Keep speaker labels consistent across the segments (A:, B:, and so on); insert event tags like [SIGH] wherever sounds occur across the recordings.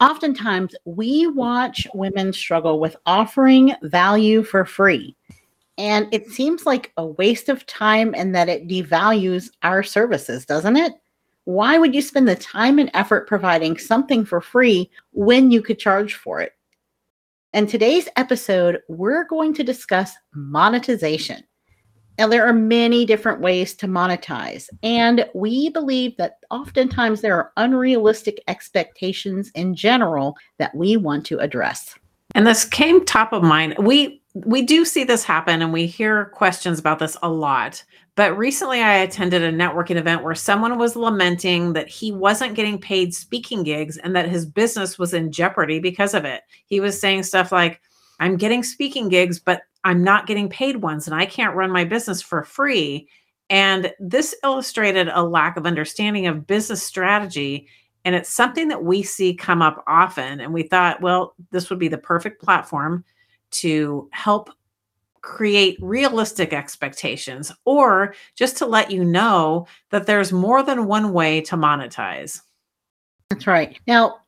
A: Oftentimes, we watch women struggle with offering value for free. And it seems like a waste of time and that it devalues our services, doesn't it? Why would you spend the time and effort providing something for free when you could charge for it? In today's episode, we're going to discuss monetization. Now, there are many different ways to monetize, and we believe that oftentimes there are unrealistic expectations in general that we want to address.
B: And this came top of mind. We we do see this happen and we hear questions about this a lot. But recently I attended a networking event where someone was lamenting that he wasn't getting paid speaking gigs and that his business was in jeopardy because of it. He was saying stuff like, I'm getting speaking gigs, but I'm not getting paid ones and I can't run my business for free. And this illustrated a lack of understanding of business strategy. And it's something that we see come up often. And we thought, well, this would be the perfect platform to help create realistic expectations or just to let you know that there's more than one way to monetize.
A: That's right. Now,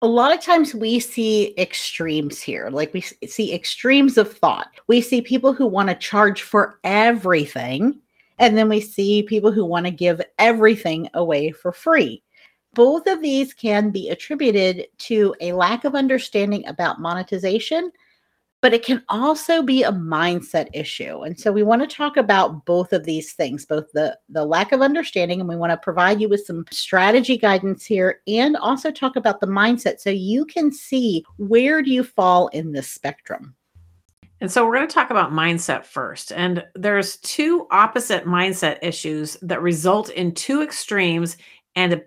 A: a lot of times we see extremes here. Like we see extremes of thought. We see people who want to charge for everything, and then we see people who want to give everything away for free. Both of these can be attributed to a lack of understanding about monetization but it can also be a mindset issue and so we want to talk about both of these things both the the lack of understanding and we want to provide you with some strategy guidance here and also talk about the mindset so you can see where do you fall in this spectrum
B: and so we're going to talk about mindset first. And there's two opposite mindset issues that result in two extremes and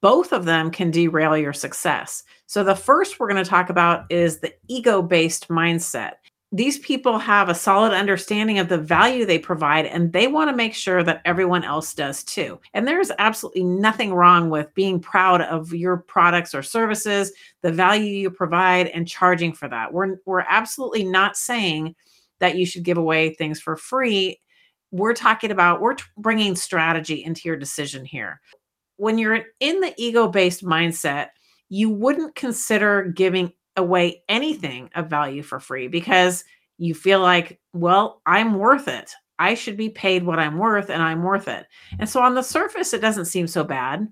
B: both of them can derail your success. So, the first we're going to talk about is the ego based mindset. These people have a solid understanding of the value they provide, and they want to make sure that everyone else does too. And there's absolutely nothing wrong with being proud of your products or services, the value you provide, and charging for that. We're, we're absolutely not saying that you should give away things for free. We're talking about, we're bringing strategy into your decision here when you're in the ego based mindset, you wouldn't consider giving away anything of value for free because you feel like, well, I'm worth it. I should be paid what I'm worth and I'm worth it. And so on the surface, it doesn't seem so bad.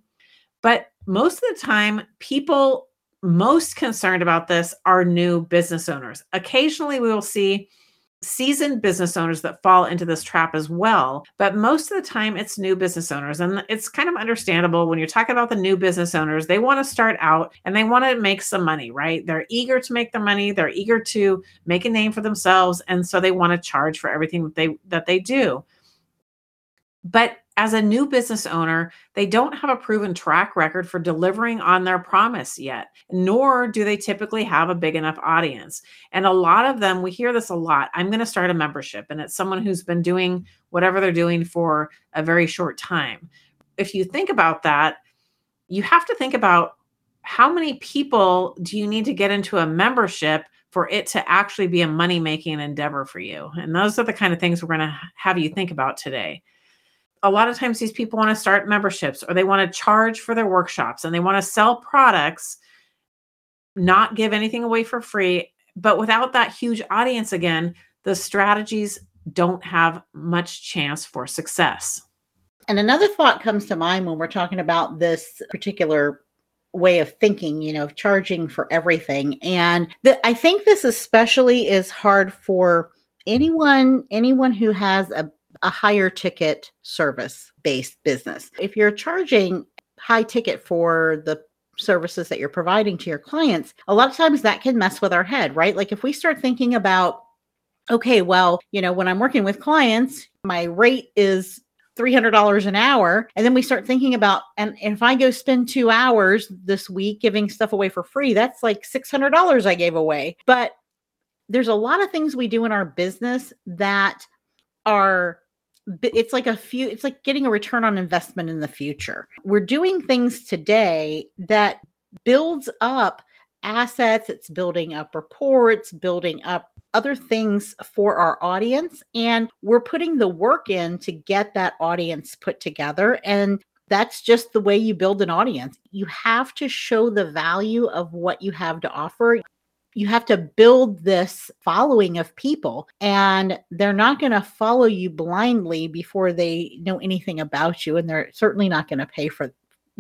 B: But most of the time, people most concerned about this are new business owners. Occasionally, we will see seasoned business owners that fall into this trap as well. But most of the time, it's new business owners. And it's kind of understandable when you're talking about the new business owners, they want to start out and they want to make some money, right? They're eager to make the money, they're eager to make a name for themselves. And so they want to charge for everything that they that they do. But as a new business owner, they don't have a proven track record for delivering on their promise yet, nor do they typically have a big enough audience. And a lot of them, we hear this a lot I'm going to start a membership, and it's someone who's been doing whatever they're doing for a very short time. If you think about that, you have to think about how many people do you need to get into a membership for it to actually be a money making endeavor for you? And those are the kind of things we're going to have you think about today a lot of times these people want to start memberships or they want to charge for their workshops and they want to sell products not give anything away for free but without that huge audience again the strategies don't have much chance for success
A: And another thought comes to mind when we're talking about this particular way of thinking, you know, charging for everything. And the, I think this especially is hard for anyone anyone who has a, a higher ticket service based business. If you're charging high ticket for the services that you're providing to your clients, a lot of times that can mess with our head, right? Like if we start thinking about okay, well, you know, when I'm working with clients, my rate is $300 an hour. And then we start thinking about, and if I go spend two hours this week giving stuff away for free, that's like $600 I gave away. But there's a lot of things we do in our business that are it's like a few it's like getting a return on investment in the future. We're doing things today that builds up assets it's building up reports building up other things for our audience and we're putting the work in to get that audience put together and that's just the way you build an audience. You have to show the value of what you have to offer you have to build this following of people and they're not going to follow you blindly before they know anything about you and they're certainly not going to pay for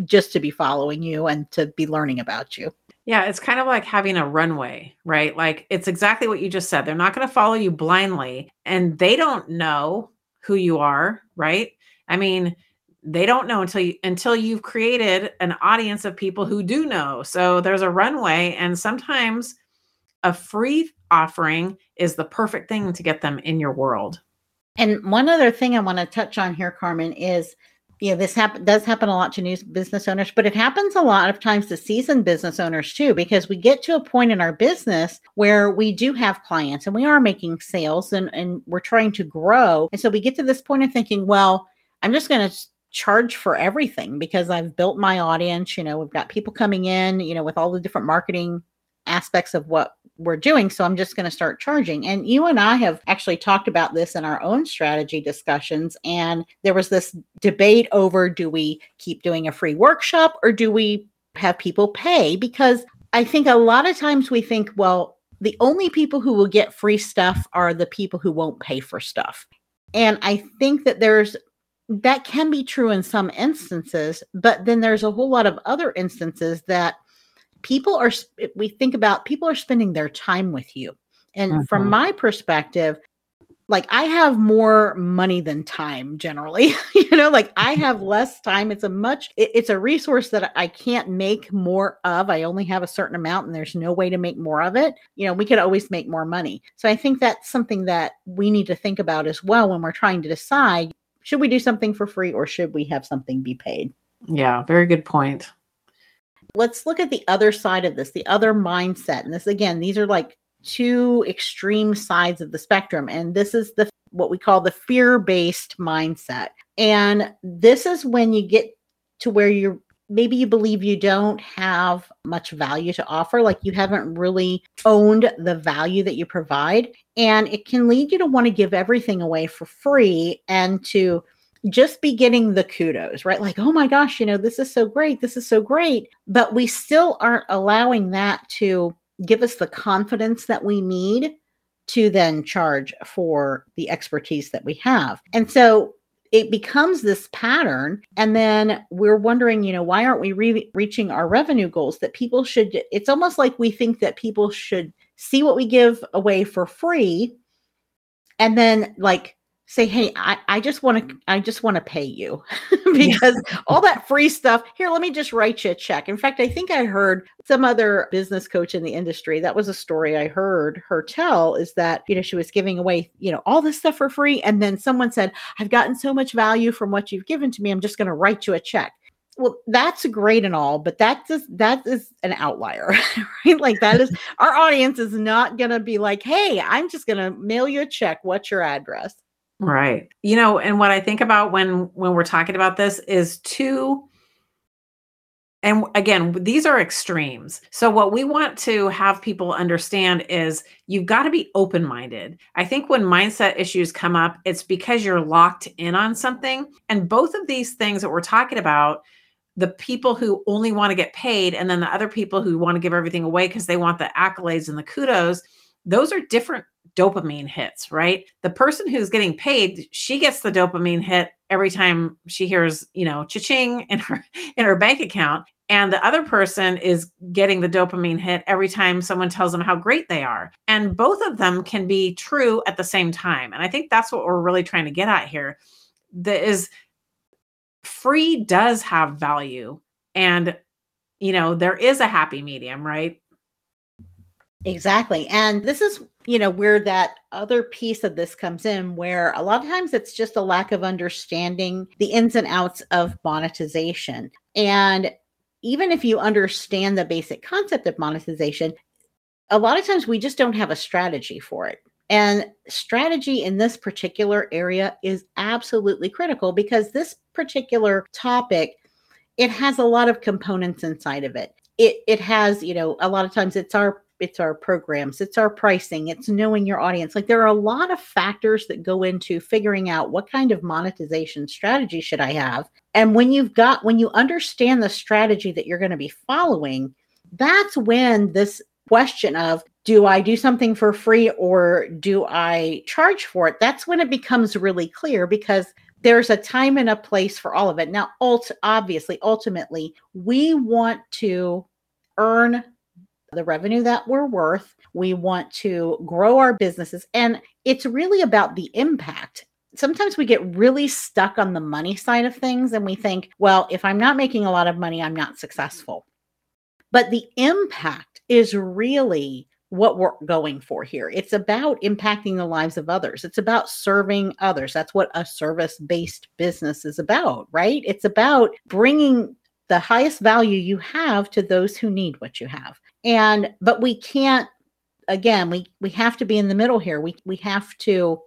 A: just to be following you and to be learning about you
B: yeah, it's kind of like having a runway, right? Like it's exactly what you just said. They're not going to follow you blindly and they don't know who you are, right? I mean, they don't know until you until you've created an audience of people who do know. So there's a runway and sometimes a free offering is the perfect thing to get them in your world.
A: And one other thing I want to touch on here, Carmen, is you know this happen does happen a lot to new business owners but it happens a lot of times to seasoned business owners too because we get to a point in our business where we do have clients and we are making sales and and we're trying to grow and so we get to this point of thinking well i'm just going to charge for everything because I've built my audience. You know, we've got people coming in, you know, with all the different marketing aspects of what we're doing. So I'm just going to start charging. And you and I have actually talked about this in our own strategy discussions. And there was this debate over do we keep doing a free workshop or do we have people pay? Because I think a lot of times we think, well, the only people who will get free stuff are the people who won't pay for stuff. And I think that there's that can be true in some instances, but then there's a whole lot of other instances that people are we think about people are spending their time with you. And mm-hmm. from my perspective like i have more money than time generally [LAUGHS] you know like i have less time. It's a much it, it's a resource that i can't make more of. I only have a certain amount and there's no way to make more of it. You know we could always make more money. So i think that's something that we need to think about as well when we're trying to decide should we do something for free or should we have something be paid?
B: Yeah very good point
A: let's look at the other side of this, the other mindset. And this again, these are like two extreme sides of the spectrum. And this is the what we call the fear-based mindset. And this is when you get to where you're maybe you believe you don't have much value to offer, like you haven't really owned the value that you provide. And it can lead you to want to give everything away for free and to just be getting the kudos, right? Like, oh my gosh, you know, this is so great. This is so great. But we still aren't allowing that to give us the confidence that we need to then charge for the expertise that we have. And so it becomes this pattern. And then we're wondering, you know, why aren't we re- reaching our revenue goals? That people should, it's almost like we think that people should see what we give away for free and then like say hey i, I just want to mm. i just want to pay you. [LAUGHS] [LAUGHS] Because all that free stuff here let me just write you a check. In fact i think i heard some other business coach in the industry that was a story i heard her tell is that you know she was giving away you know all this stuff for free and then someone said i've gotten so much value from what you've given to me i'm just going to write you a check. Well that's great and all but that is that is an outlier [LAUGHS] right? Like that is our audience is not going to be like hey i'm just going to mail you a check what's your address
B: Right. You know, and what I think about when when we're talking about this is two and again, these are extremes. So what we want to have people understand is you've got to be open-minded. I think when mindset issues come up, it's because you're locked in on something. And both of these things that we're talking about, the people who only want to get paid and then the other people who want to give everything away because they want the accolades and the kudos, those are different dopamine hits, right? The person who's getting paid, she gets the dopamine hit every time she hears, you know, cha-ching in her [LAUGHS] in her bank account. And the other person is getting the dopamine hit every time someone tells them how great they are. And both of them can be true at the same time. And I think that's what we're really trying to get at here. That is free does have value. And, you know, there is a happy medium, right?
A: Exactly. And this is, you know, where that other piece of this comes in, where a lot of times it's just a lack of understanding the ins and outs of monetization. And even if you understand the basic concept of monetization, a lot of times we just don't have a strategy for it. And strategy in this particular area is absolutely critical because this particular topic it has a lot of components inside of it. It it has, you know, a lot of times it's our it's our programs, it's our pricing, it's knowing your audience. Like there are a lot of factors that go into figuring out what kind of monetization strategy should I have. And when you've got when you understand the strategy that you're going to be following, that's when this question of do I do something for free or do I charge for it? That's when it becomes really clear because there's a time and a place for all of it. Now, ult- obviously, ultimately, we want to earn the revenue that we're worth. We want to grow our businesses. And it's really about the impact. Sometimes we get really stuck on the money side of things and we think, well, if I'm not making a lot of money, I'm not successful. But the impact is really what we're going for here. It's about impacting the lives of others. It's about serving others. That's what a service based business is about, right? It's about bringing the highest value you have to those who need what you have and but we can't again we we have to be in the middle here. We we have to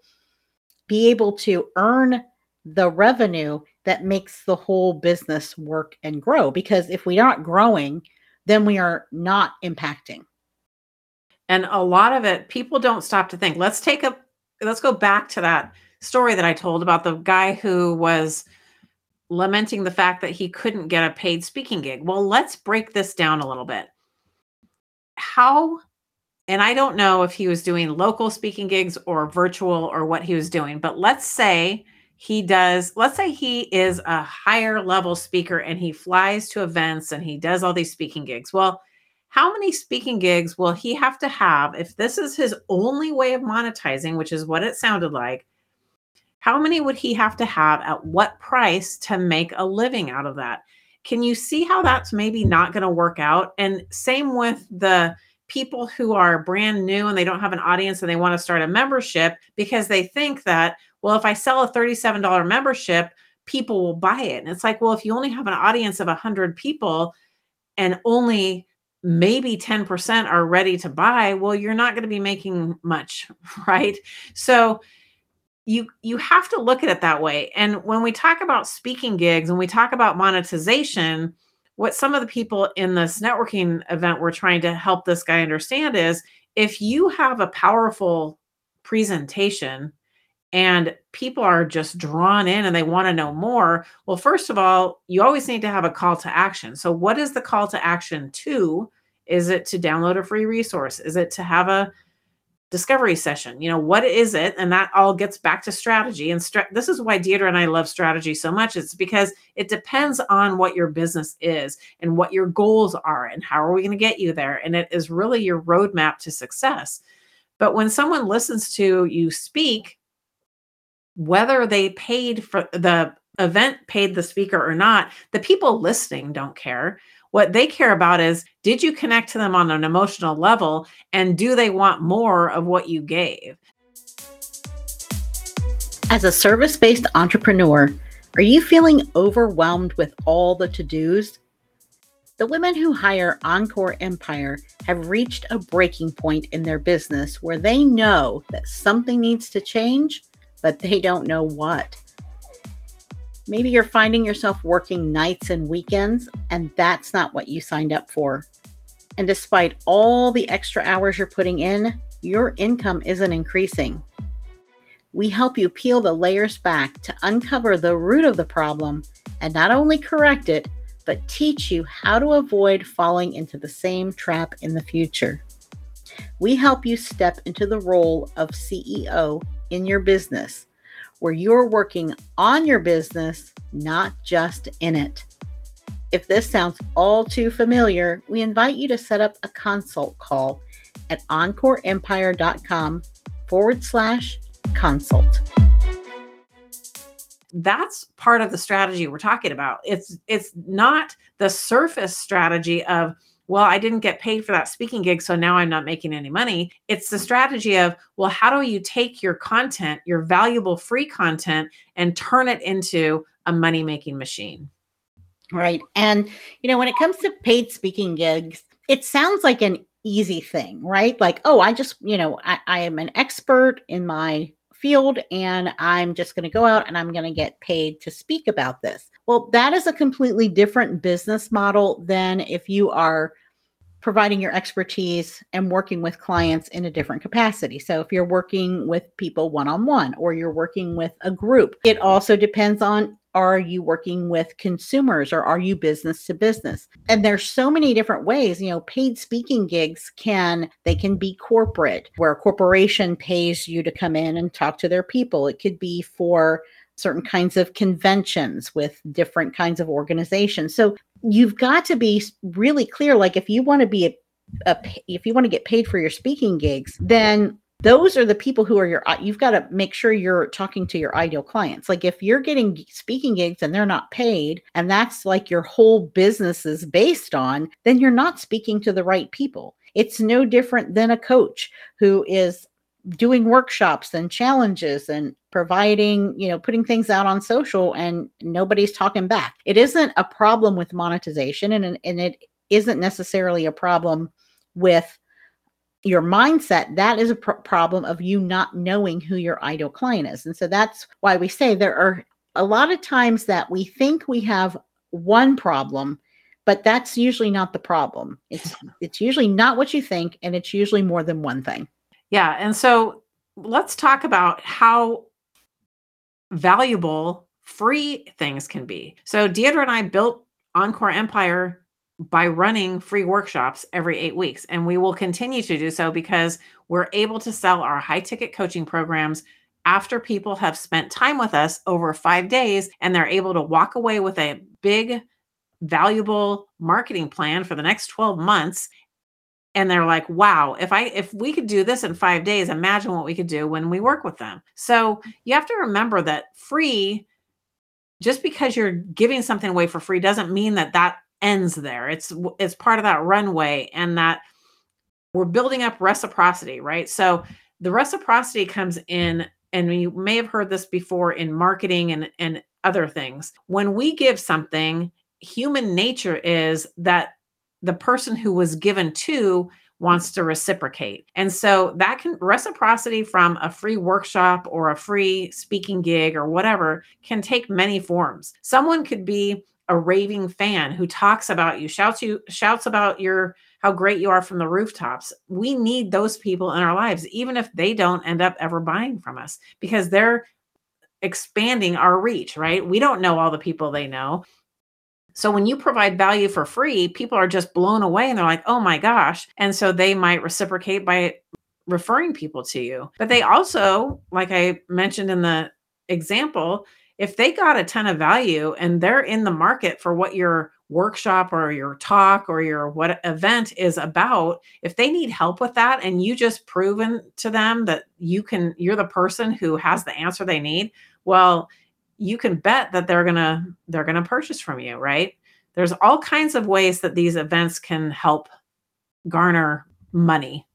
A: be able to earn the revenue that makes the whole business work and grow because if we aren't growing then we are not impacting.
B: And a lot of it people don't stop to think. Let's take a let's go back to that story that i told about the guy who was lamenting the fact that he couldn't get a paid speaking gig. Well let's break this down a little bit how and I don't know if he was doing local speaking gigs or virtual or what he was doing, but let's say he does, let's say he is a higher level speaker and he flies to events and he does all these speaking gigs. Well, how many speaking gigs will he have to have if this is his only way of monetizing, which is what it sounded like? How many would he have to have at what price to make a living out of that? Can you see how that's maybe not going to work out? And same with the people who are brand new and they don't have an audience and they want to start a membership because they think that, well, if I sell a $37 membership, people will buy it. And it's like, well, if you only have an audience of 100 people and only maybe 10% are ready to buy, well, you're not going to be making much, [LAUGHS] right? So, you you have to look at it that way and when we talk about speaking gigs and we talk about monetization what some of the people in this networking event were trying to help this guy understand is if you have a powerful presentation and people are just drawn in and they want to know more well first of all you always need to have a call to action. So what is the call to action to? Is it to download a free resource? Is it to have a discovery session. You know, what is it? And that all gets back to strategy. And this is why Deirdre and I love strategy so much. It's because it depends on what your business is and what your goals are and how are we going to get you there. And it is really your roadmap to success. But when someone listens to you speak, whether they paid for the event paid the speaker or not, the people listening don't care. What they care about is did you connect to them on an emotional level and do they want more of what you gave?
A: As a service based entrepreneur, are you feeling overwhelmed with all the to dos? The women who hire Encore Empire have reached a breaking point in their business where they know that something needs to change, but they don't know what. Maybe you're finding yourself working nights and weekends, and that's not what you signed up for. And despite all the extra hours you're putting in, your income isn't increasing. We help you peel the layers back to uncover the root of the problem and not only correct it, but teach you how to avoid falling into the same trap in the future. We help you step into the role of CEO in your business, where you're working on your business, not just in it. If this sounds all too familiar, we invite you to set up a consult call at encoreempire.com forward slash consult.
B: That's part of the strategy we're talking about. It's it's not the surface strategy of well, I didn't get paid for that speaking gig, so now I'm not making any money. It's the strategy of, well, how do you take your content, your valuable free content, and turn it into a money making machine?
A: Right. And, you know, when it comes to paid speaking gigs, it sounds like an easy thing, right? Like, oh, I just, you know, I, I am an expert in my field and I'm just going to go out and I'm going to get paid to speak about this. Well, that is a completely different business model than if you are providing your expertise and working with clients in a different capacity. So, if you're working with people one on one or you're working with a group, it also depends on are you working with consumers or are you business to business and there's so many different ways you know paid speaking gigs can they can be corporate where a corporation pays you to come in and talk to their people it could be for certain kinds of conventions with different kinds of organizations. So you've got to be really clear like if you want to be a, a if you want to get paid for your speaking gigs then those are the people who are your you've got to make sure you're talking to your ideal clients. Like if you're getting speaking gigs and they're not paid and that's like your whole business is based on then you're not speaking to the right people. It's no different than a coach who is doing workshops and challenges and providing you know putting things out on social and nobody's talking back it isn't a problem with monetization and, and it isn't necessarily a problem with your mindset, that is a pr- problem of you not knowing who your ideal client is. And so that's why we say there are a lot of times that we think we have one problem, but that's usually not the problem. It's it's usually not what you think and it's usually more than one thing.
B: Yeah, and so let's talk about how valuable free things can be. So Deidre and I built Encore Empire by running free workshops every eight weeks. And we will continue to do so because we're able to sell our high ticket coaching programs after people have spent time with us over five days and they're able to walk away with a big, valuable marketing plan for the next 12 months. And they're like, wow, if I if we could do this in five days, imagine what we could do when we work with them. So you have to remember that free just because you're giving something away for free doesn't mean that that ends there. It's it's part of that runway and that we're building up reciprocity, right? So the reciprocity comes in and you may have heard this before in marketing and and other things. When we give something, human nature is that the person who was given to wants to reciprocate. And so that can reciprocity from a free workshop or a free speaking gig or whatever can take many forms. Someone could be a raving fan who talks about you, shouts you, shouts about your how great you are from the rooftops. We need those people in our lives, even if they don't end up ever buying from us, because they're expanding our reach, right? We don't know all the people they know. So when you provide value for free, people are just blown away and they're like, oh my gosh. And so they might reciprocate by referring people to you. But they also, like I mentioned in the example, if they got a ton of value and they're in the market for what your workshop or your talk or your what event is about if they need help with that and you just proven to them that you can you're the person who has the answer they need well you can bet that they're to they're to purchase from you right there's all kinds of ways that these events can help garner money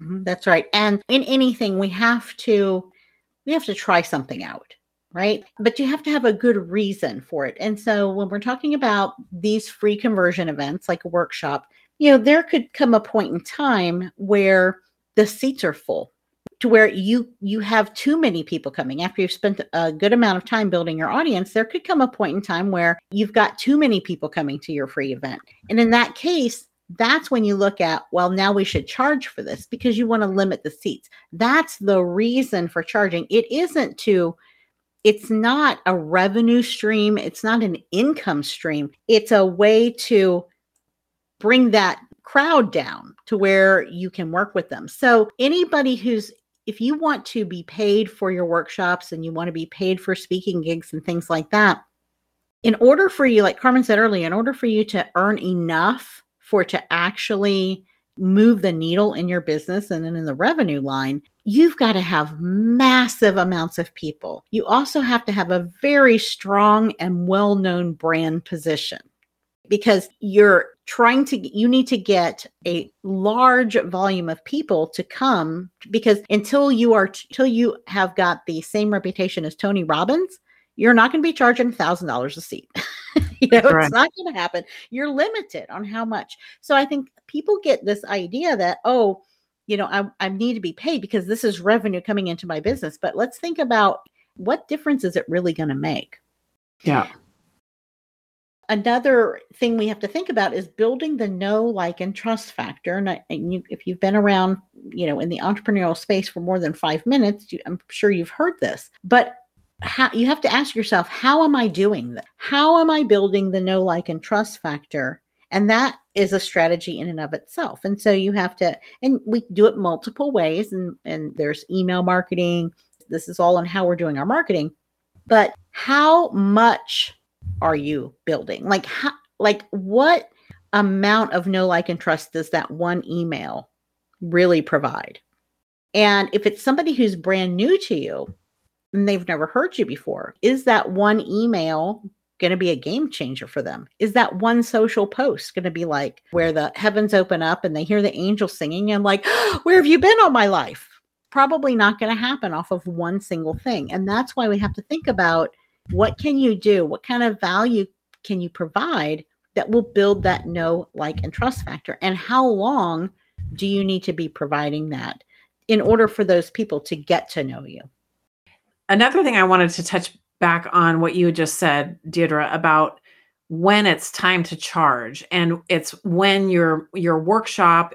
A: mm-hmm, that's right and in anything we have to we have to try something out right? But you have to have a good reason for it. And so when we're talking about these free conversion events like a workshop, you know, there could come a point in time where the seats are full to where you you have too many people coming. After you've spent a good amount of time building your audience there could come a point in time where you've got too many people coming to your free event. And in that case that's when you look at well now we should charge for this because you want to limit the seats. That's the reason for charging. It isn't to it's not a revenue stream, it's not an income stream. It's a way to bring that crowd down to where you can work with them. So, anybody who's if you want to be paid for your workshops and you want to be paid for speaking gigs and things like that, in order for you, like Carmen said earlier, in order for you to earn enough for to actually move the needle in your business and then in the revenue line, you've got to have massive amounts of people. You also have to have a very strong and well known brand position because you're trying to you need to get a large volume of people to come because until you are until you have got the same reputation as Tony Robbins you're not going to be charging $1000 a seat. [LAUGHS] You know it's not going to happen. You're limited on how much. So i think people get this idea that oh you know I, I need to be paid because this is revenue coming into my business but let's think about what difference is it really going to make?
B: Yeah
A: another thing we have to think about is building the know like and trust factor. And, I, and you, if you've been around you know in the entrepreneurial space for more than five minutes you, i'm sure you've heard this but how you have to ask yourself how am i doing this how am i building the know like and trust factor? And that is a strategy in and of itself. And so you have to and we do it multiple ways and and there's email marketing. This is all on how we're doing our marketing. But how much are you building? Like how like what amount of know like and trust does that one email really provide? And if it's somebody who's brand new to you and they've never heard you before, is that one email going to be a game changer for them? Is that one social post going to be like where the heavens open up and they hear the angels singing and like, [GASPS] where have you been all my life? Probably not going to happen off of one single thing. And that's why we have to think about what can you do? What kind of value can you provide that will build that know, like, and trust factor? And how long do you need to be providing that in order for those people to get to know you?
B: Another thing I wanted to touch back on what you just said, Deirdre, about when it's time to charge and it's when your your workshop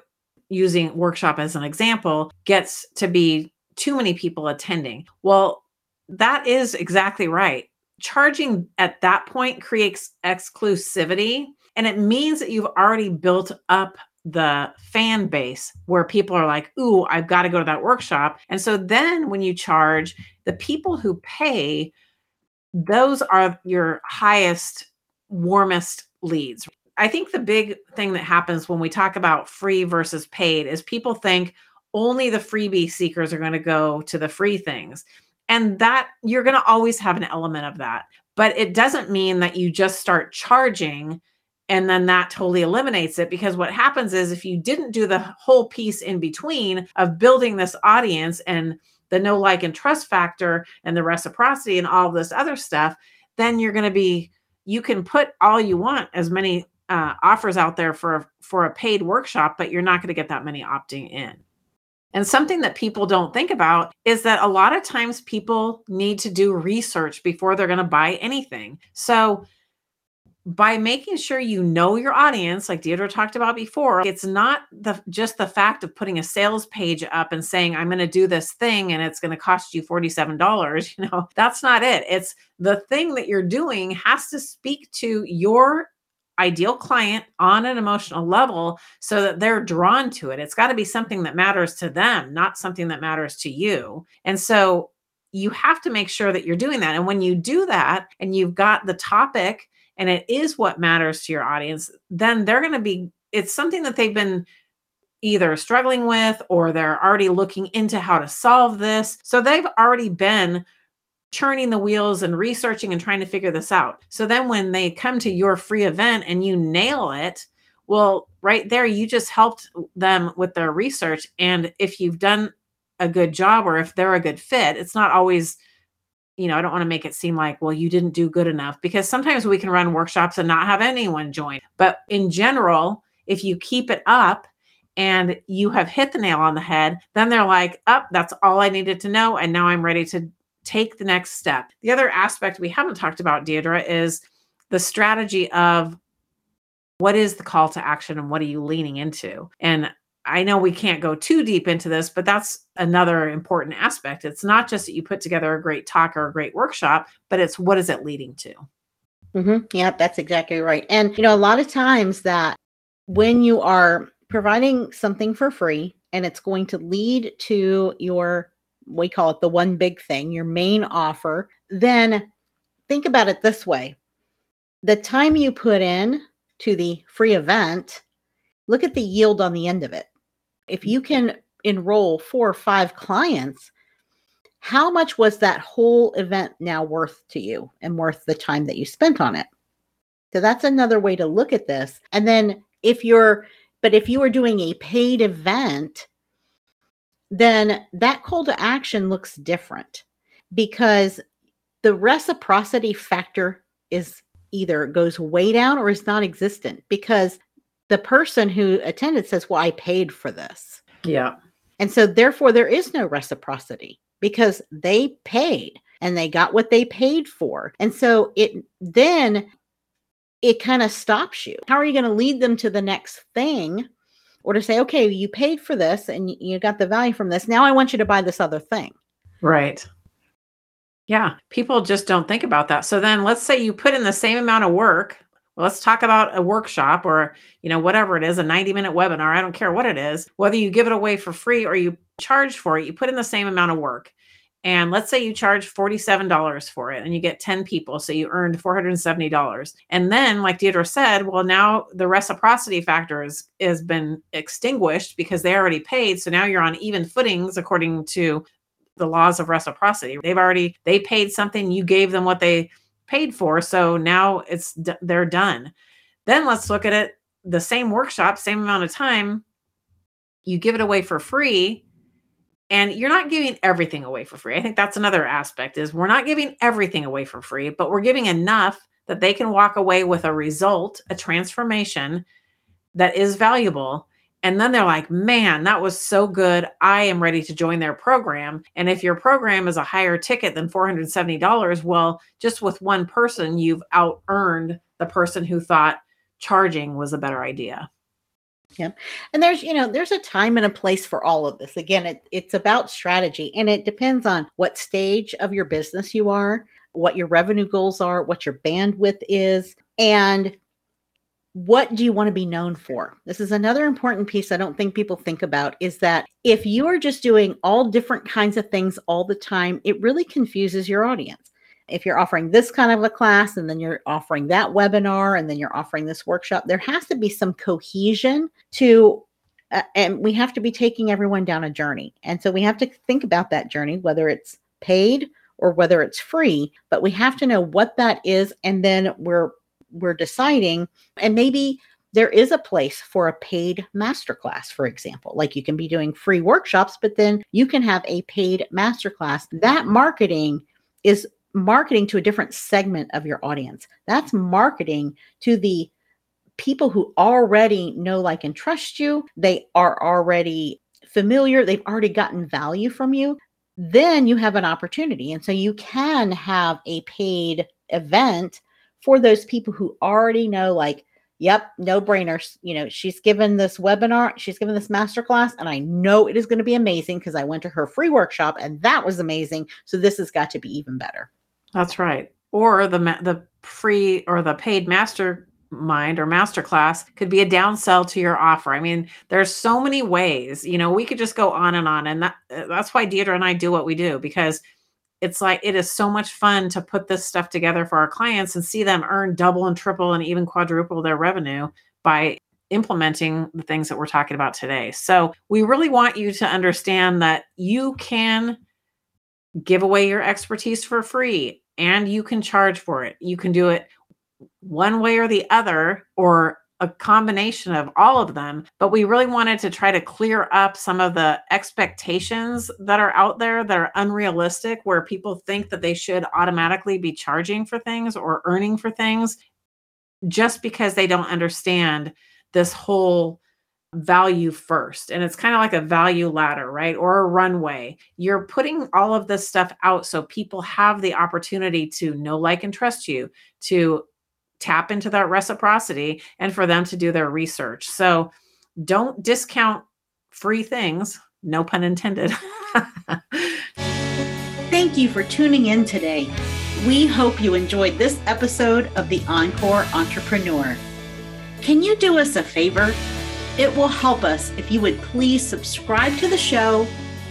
B: using workshop as an example gets to be too many people attending well that is exactly right charging at that point creates exclusivity and it means that you've already built up the fan base where people are like, Ooh, I've got to go to that workshop. And so then when you charge, the people who pay, those are your highest, warmest leads. I think the big thing that happens when we talk about free versus paid is people think only the freebie seekers are going to go to the free things. And that you're going to always have an element of that. But it doesn't mean that you just start charging and then that totally eliminates it because what happens is if you didn't do the whole piece in between of building this audience and the know like and trust factor and the reciprocity and all this other stuff then you're going to be you can put all you want as many uh, offers out there for for a paid workshop but you're not going to get that many opting in and something that people don't think about is that a lot of times people need to do research before they're going to buy anything. So, by making sure you know your audience, like Deirdre talked about before, it's not the just the fact of putting a sales page up and saying, I'm going to do this thing and it's going to cost you $47. [LAUGHS] You know, that's not it. It's the thing that you're doing has to speak to your ideal client on an emotional level so that they're drawn to it. It's got to be something that matters to them, not something that matters to you. And so you have to make sure that you're doing that. And when you do that and you've got the topic and it is what matters to your audience, then they're going to be, it's something that they've been either struggling with or they're already looking into how to solve this. So they've already been churning the wheels and researching and trying to figure this out. So then when they come to your free event and you nail it, well, right there, you just helped them with their research. And if you've done a good job or if they're a good fit, it's not always, you know, I don't want to make it seem like, well, you didn't do good enough because sometimes we can run workshops and not have anyone join. But in general, if you keep it up, and you have hit the nail on the head, then they're like, up, oh, that's all I needed to know. And now I'm ready to take the next step. The other aspect we haven't talked about, Deirdre, is the strategy of what is the call to action and what are you leaning into? And I know we can't go too deep into this, but that's another important aspect. It's not just that you put together a great talk or a great workshop, but it's what is it leading to?
A: Mm-hmm. Yeah, that's exactly right. And, you know, a lot of times that when you are providing something for free and it's going to lead to your we call it the one big thing, your main offer, then think about it this way. The time you put in to the free event, look at the yield on the end of it. If you can enroll four or five clients, how much was that whole event now worth to you and worth the time that you spent on it? So that's another way to look at this. And then if you're, but if you are doing a paid event, then that call to action looks different because the reciprocity factor is either goes way down or is non existent because the person who attended says, Well, I paid for this.
B: Yeah.
A: And so, therefore, there is no reciprocity because they paid and they got what they paid for. And so, it then it kind of stops you. How are you going to lead them to the next thing or to say, okay, you paid for this and you got the value from this. Now I want you to buy this other thing.
B: Right. Yeah. People just don't think about that. So then let's say you put in the same amount of work. Well, let's talk about a workshop or, you know, whatever it is, a 90 minute webinar. I don't care what it is, whether you give it away for free or you charge for it, you put in the same amount of work. And let's say you charge $47 for it and you get 10 people. So you earned $470. And then, like Deirdre said, well, now the reciprocity factor is, has been extinguished because they already paid. So now you're on even footings according to the laws of reciprocity. They've already, they paid something, you gave them what they paid for. So now it's, they're done. Then let's look at it the same workshop, same amount of time. You give it away for free and you're not giving everything away for free. I think that's another aspect is we're not giving everything away for free but we're giving enough that they can walk away with a result a transformation that is valuable. And then they're like man that was so good. I am ready to join their program. And if your program is a higher ticket than $470 well just with one person you've out earned the person who thought charging was a better idea
A: yeah. And there's, you know, there's a time and a place for all of this. Again, it, it's about strategy and it depends on what stage of your business you are, what your revenue goals are, what your bandwidth is, and what do you want to be known for? This is another important piece I don't think people think about is that if you are just doing all different kinds of things all the time, it really confuses your audience if you're offering this kind of a class and then you're offering that webinar and then you're offering this workshop, there has to be some cohesion to, uh, and we have to be taking everyone down a journey. And so we have to think about that journey, whether it's paid or whether it's free, but we have to know what that is. And then we're, we're deciding, and maybe there is a place for a paid masterclass, for example. Like you can be doing free workshops, but then you can have a paid masterclass. That marketing is marketing to a different segment of your audience. That's marketing to the people who already know, like, and trust you. They are already familiar, they've already gotten value from you. Then you have an opportunity. And so you can have a paid event for those people who already know, like, yep, no brainers. You know, she's given this webinar, she's given this masterclass, and I know it is going to be amazing because I went to her free workshop and that was amazing. So this has got to be even better.
B: That's right. Or the the free or the paid mastermind or masterclass could be a downsell to your offer. I mean, there's so many ways. You know, we could just go on and on, and that that's why Deirdre and I do what we do because it's like it is so much fun to put this stuff together for our clients and see them earn double and triple and even quadruple their revenue by implementing the things that we're talking about today. So, we really want you to understand that you can give away your expertise for free and you can charge for it. You can do it one way or the other, or a combination of all of them. But we really wanted to try to clear up some of the expectations that are out there that are unrealistic, where people think that they should automatically be charging for things or earning for things just because they don't understand this whole value first. And it's kind of like a value ladder, right? Or a runway. You're putting all of this stuff out so people have the opportunity to know, like, and trust you, to tap into that reciprocity, and for them to do their research. So don't discount free things, no pun intended. [LAUGHS]
A: Thank you for tuning in today. We hope you enjoyed this episode of The Encore Entrepreneur. Can you do us a favor? It will help us if you would please subscribe to the show,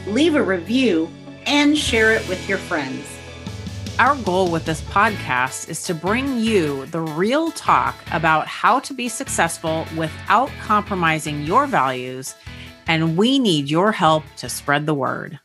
A: leave a review, and share it with your friends.
B: Our goal with this podcast is to bring you the real talk about how to be successful without compromising your values, and we need your help to spread the word.